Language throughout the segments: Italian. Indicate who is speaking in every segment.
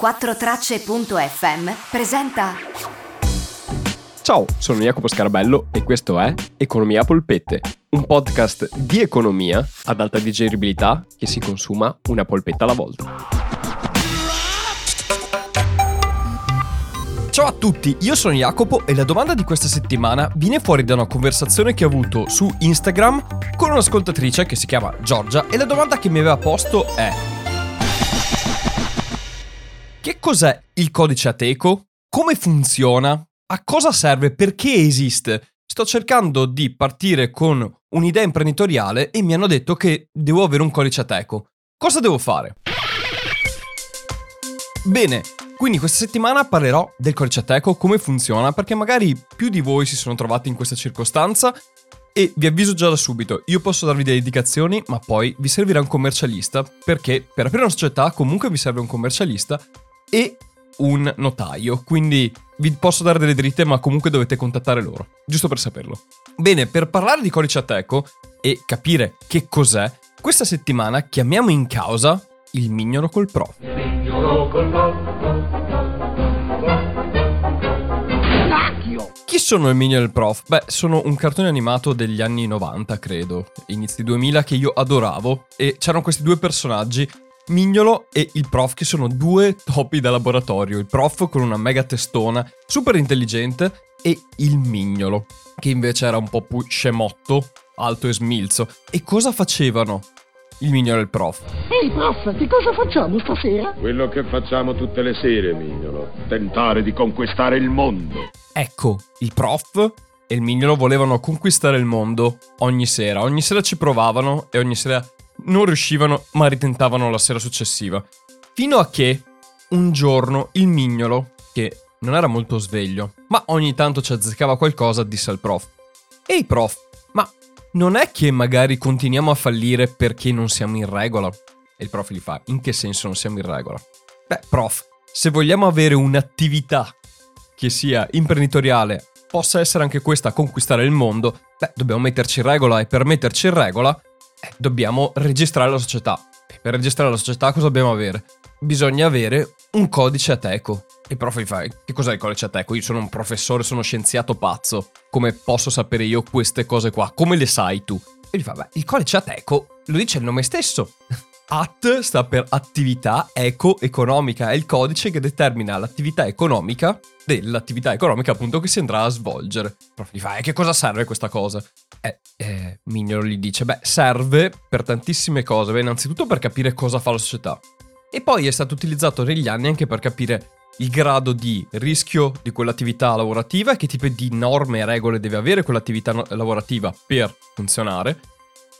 Speaker 1: 4tracce.fm presenta
Speaker 2: Ciao, sono Jacopo Scarabello e questo è Economia a polpette, un podcast di economia ad alta digeribilità che si consuma una polpetta alla volta.
Speaker 3: Ciao a tutti, io sono Jacopo e la domanda di questa settimana viene fuori da una conversazione che ho avuto su Instagram con un'ascoltatrice che si chiama Giorgia e la domanda che mi aveva posto è Che cos'è il codice Ateco? Come funziona? A cosa serve? Perché esiste? Sto cercando di partire con un'idea imprenditoriale e mi hanno detto che devo avere un codice Ateco. Cosa devo fare? Bene, quindi questa settimana parlerò del codice Ateco, come funziona, perché magari più di voi si sono trovati in questa circostanza e vi avviso già da subito, io posso darvi delle indicazioni, ma poi vi servirà un commercialista, perché per aprire una società comunque vi serve un commercialista e un notaio, quindi vi posso dare delle dritte, ma comunque dovete contattare loro, giusto per saperlo. Bene, per parlare di codice Ateco e capire che cos'è, questa settimana chiamiamo in causa il mignolo col prof. Chi sono il Mignolo e il Prof? Beh, sono un cartone animato degli anni 90, credo, inizi 2000, che io adoravo. E c'erano questi due personaggi, Mignolo e il Prof, che sono due topi da laboratorio. Il Prof con una mega testona, super intelligente, e il Mignolo, che invece era un po' più scemotto, alto e smilzo. E cosa facevano? Il Mignolo e il Prof.
Speaker 4: Ehi prof, che cosa facciamo stasera?
Speaker 5: Quello che facciamo tutte le sere, Mignolo. Tentare di conquistare il mondo.
Speaker 3: Ecco, il prof e il mignolo volevano conquistare il mondo ogni sera. Ogni sera ci provavano e ogni sera non riuscivano, ma ritentavano la sera successiva. Fino a che un giorno il mignolo, che non era molto sveglio, ma ogni tanto ci azzeccava qualcosa, disse al prof: Ehi prof, ma non è che magari continuiamo a fallire perché non siamo in regola? E il prof gli fa: In che senso non siamo in regola? Beh, prof, se vogliamo avere un'attività che sia imprenditoriale, possa essere anche questa conquistare il mondo, beh, dobbiamo metterci in regola e per metterci in regola eh, dobbiamo registrare la società. Per registrare la società cosa dobbiamo avere? Bisogna avere un codice Ateco. E prof gli fa, che cos'è il codice Ateco? Io sono un professore, sono scienziato pazzo. Come posso sapere io queste cose qua? Come le sai tu? E gli fa, beh, il codice Ateco lo dice il nome stesso. AT sta per attività eco-economica, è il codice che determina l'attività economica dell'attività economica appunto che si andrà a svolgere. Prof gli fa, e che cosa serve questa cosa? Eh, eh, Mignolo gli dice, beh, serve per tantissime cose, beh, innanzitutto per capire cosa fa la società. E poi è stato utilizzato negli anni anche per capire il grado di rischio di quell'attività lavorativa e che tipo di norme e regole deve avere quell'attività no- lavorativa per funzionare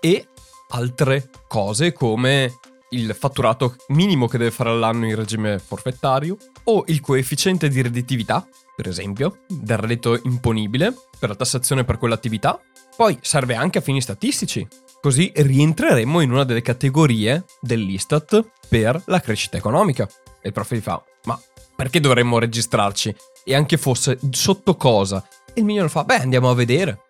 Speaker 3: e altre cose come il fatturato minimo che deve fare all'anno in regime forfettario o il coefficiente di redditività, per esempio, del reddito imponibile per la tassazione per quell'attività. Poi serve anche a fini statistici, così rientreremo in una delle categorie dell'Istat per la crescita economica. E il prof gli fa, ma perché dovremmo registrarci? E anche fosse sotto cosa? E il mignolo fa, beh andiamo a vedere.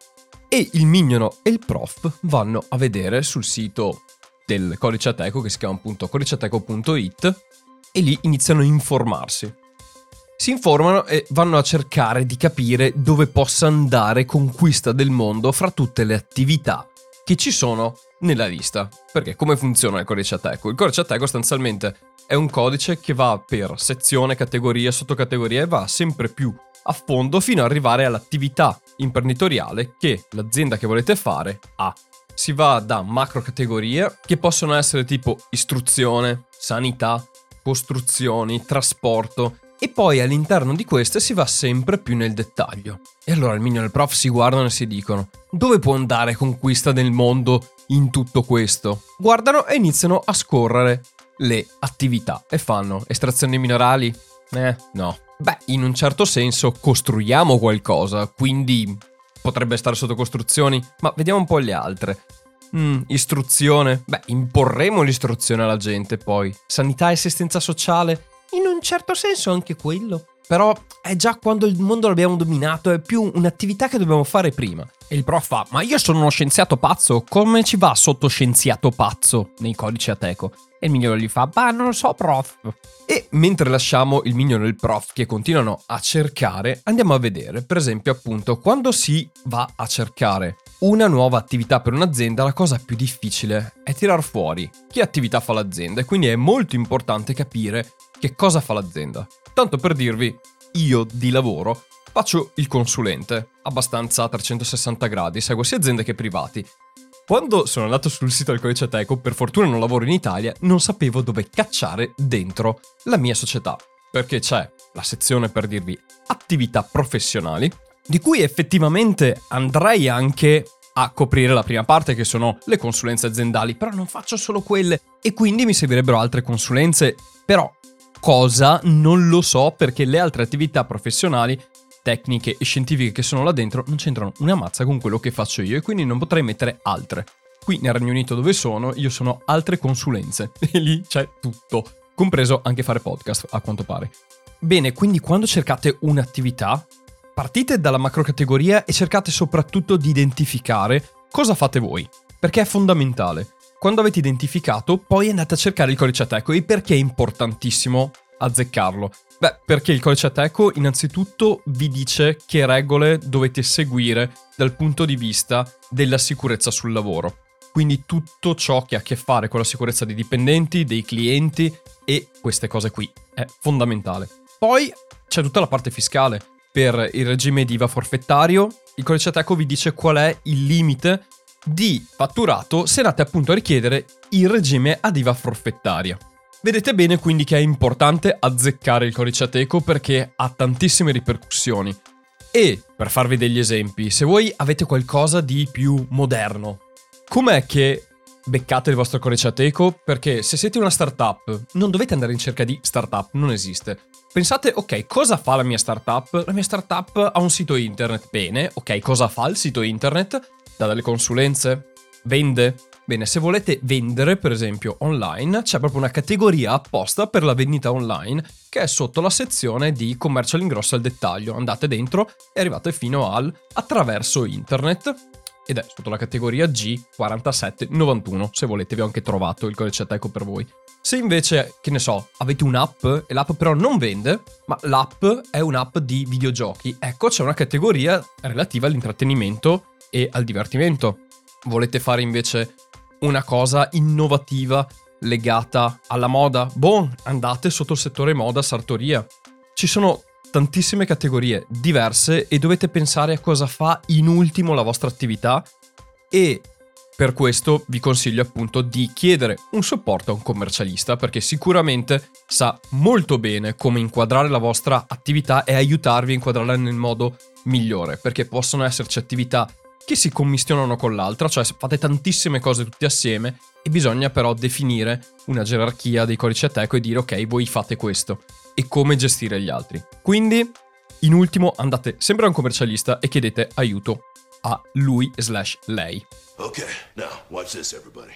Speaker 3: E il Mignono e il prof vanno a vedere sul sito del codice Ateco, che si chiama appunto codiceateco.it, e lì iniziano a informarsi. Si informano e vanno a cercare di capire dove possa andare conquista del mondo fra tutte le attività che ci sono nella lista. Perché come funziona il codice Ateco? Il codice Ateco sostanzialmente è un codice che va per sezione, categoria, sottocategoria e va sempre più a fondo fino ad arrivare all'attività imprenditoriale che l'azienda che volete fare ha. Si va da macro categorie che possono essere tipo istruzione, sanità, costruzioni, trasporto e poi all'interno di queste si va sempre più nel dettaglio. E allora il minion e il prof si guardano e si dicono dove può andare conquista del mondo in tutto questo? Guardano e iniziano a scorrere le attività e fanno estrazioni minerali? Eh, no. Beh, in un certo senso costruiamo qualcosa, quindi potrebbe stare sotto costruzioni, ma vediamo un po' le altre. Mm, istruzione? Beh, imporremo l'istruzione alla gente poi. Sanità e assistenza sociale? In un certo senso anche quello. però è già quando il mondo l'abbiamo dominato, è più un'attività che dobbiamo fare prima. E il prof fa, ma io sono uno scienziato pazzo, come ci va sotto scienziato pazzo nei codici Ateco? E il migliore gli fa, bah non lo so prof. E mentre lasciamo il migliore e il prof che continuano a cercare, andiamo a vedere, per esempio appunto, quando si va a cercare una nuova attività per un'azienda, la cosa più difficile è tirar fuori che attività fa l'azienda e quindi è molto importante capire che cosa fa l'azienda. Tanto per dirvi, io di lavoro faccio il consulente, abbastanza a 360 gradi, seguo sia aziende che privati. Quando sono andato sul sito del codice Teco, per fortuna non lavoro in Italia, non sapevo dove cacciare dentro la mia società. Perché c'è la sezione per dirvi attività professionali, di cui effettivamente andrei anche a coprire la prima parte che sono le consulenze aziendali, però non faccio solo quelle e quindi mi servirebbero altre consulenze, però cosa non lo so perché le altre attività professionali tecniche e scientifiche che sono là dentro non c'entrano una mazza con quello che faccio io e quindi non potrei mettere altre. Qui nel Regno Unito dove sono io sono altre consulenze e lì c'è tutto, compreso anche fare podcast a quanto pare. Bene, quindi quando cercate un'attività, partite dalla macrocategoria e cercate soprattutto di identificare cosa fate voi, perché è fondamentale. Quando avete identificato, poi andate a cercare il codice Ateco e perché è importantissimo azzeccarlo? Beh, perché il codice Ateco innanzitutto vi dice che regole dovete seguire dal punto di vista della sicurezza sul lavoro. Quindi tutto ciò che ha a che fare con la sicurezza dei dipendenti, dei clienti e queste cose qui è fondamentale. Poi c'è tutta la parte fiscale. Per il regime di IVA forfettario, il codice Ateco vi dice qual è il limite di fatturato se andate appunto a richiedere il regime ad IVA forfettaria. Vedete bene quindi che è importante azzeccare il codice Ateco perché ha tantissime ripercussioni. E, per farvi degli esempi, se voi avete qualcosa di più moderno, com'è che beccate il vostro codice Ateco? Perché se siete una startup, non dovete andare in cerca di startup, non esiste. Pensate, ok, cosa fa la mia startup? La mia startup ha un sito internet. Bene, ok, cosa fa il sito internet? Dà delle consulenze? Vende? Bene, se volete vendere, per esempio, online, c'è proprio una categoria apposta per la vendita online che è sotto la sezione di commercio all'ingrosso al dettaglio. Andate dentro e arrivate fino al attraverso internet ed è sotto la categoria G4791. Se volete, vi ho anche trovato il codice Ateco per voi. Se invece, che ne so, avete un'app e l'app però non vende, ma l'app è un'app di videogiochi, ecco c'è una categoria relativa all'intrattenimento e al divertimento. Volete fare invece una cosa innovativa legata alla moda? Boh, andate sotto il settore moda, sartoria. Ci sono tantissime categorie diverse e dovete pensare a cosa fa in ultimo la vostra attività e per questo vi consiglio appunto di chiedere un supporto a un commercialista perché sicuramente sa molto bene come inquadrare la vostra attività e aiutarvi a inquadrarla nel modo migliore perché possono esserci attività che si commissionano con l'altra, cioè fate tantissime cose tutte assieme e bisogna però definire una gerarchia dei codici Ateco e dire ok, voi fate questo e come gestire gli altri. Quindi, in ultimo, andate sempre a un commercialista e chiedete aiuto a lui slash lei.
Speaker 6: Okay, now watch this, everybody.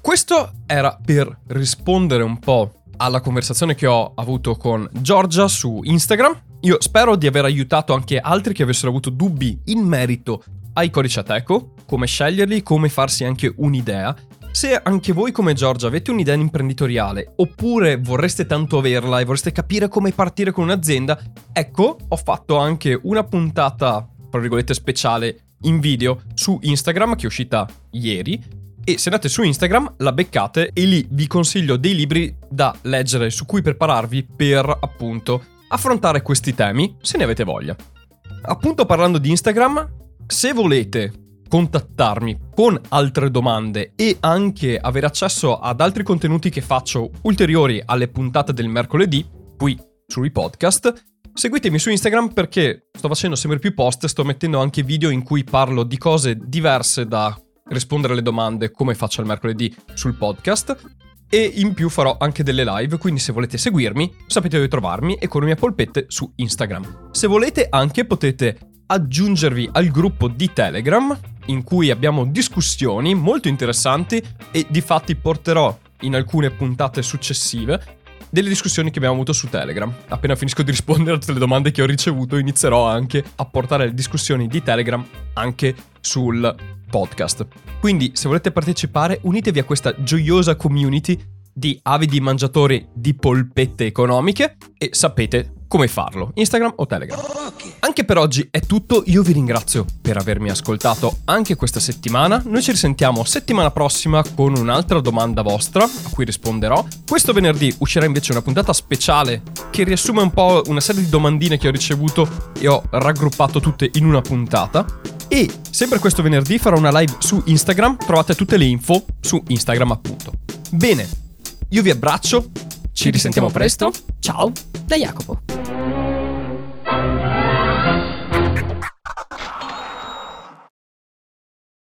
Speaker 3: Questo era per rispondere un po' alla conversazione che ho avuto con Giorgia su Instagram. Io spero di aver aiutato anche altri che avessero avuto dubbi in merito ai codici Ateco, come sceglierli, come farsi anche un'idea. Se anche voi come Giorgia avete un'idea imprenditoriale oppure vorreste tanto averla e vorreste capire come partire con un'azienda, ecco, ho fatto anche una puntata, tra virgolette, speciale in video su Instagram che è uscita ieri e se andate su Instagram la beccate e lì vi consiglio dei libri da leggere su cui prepararvi per appunto affrontare questi temi se ne avete voglia. Appunto parlando di Instagram, se volete contattarmi con altre domande e anche avere accesso ad altri contenuti che faccio ulteriori alle puntate del mercoledì, qui sui podcast, seguitemi su Instagram perché sto facendo sempre più post, sto mettendo anche video in cui parlo di cose diverse da rispondere alle domande come faccio il mercoledì sul podcast e in più farò anche delle live, quindi se volete seguirmi sapete dove trovarmi e con le mie polpette su Instagram. Se volete anche potete aggiungervi al gruppo di Telegram in cui abbiamo discussioni molto interessanti e di fatti porterò in alcune puntate successive delle discussioni che abbiamo avuto su Telegram. Appena finisco di rispondere a tutte le domande che ho ricevuto, inizierò anche a portare le discussioni di Telegram anche sul podcast. Quindi, se volete partecipare, unitevi a questa gioiosa community di avidi mangiatori di polpette economiche e sapete come farlo, Instagram o Telegram. Anche per oggi è tutto, io vi ringrazio per avermi ascoltato anche questa settimana, noi ci risentiamo settimana prossima con un'altra domanda vostra a cui risponderò. Questo venerdì uscirà invece una puntata speciale che riassume un po' una serie di domandine che ho ricevuto e ho raggruppato tutte in una puntata. E sempre questo venerdì farò una live su Instagram, trovate tutte le info su Instagram appunto. Bene, io vi abbraccio, ci risentiamo presto, ciao
Speaker 1: Da Jacopo.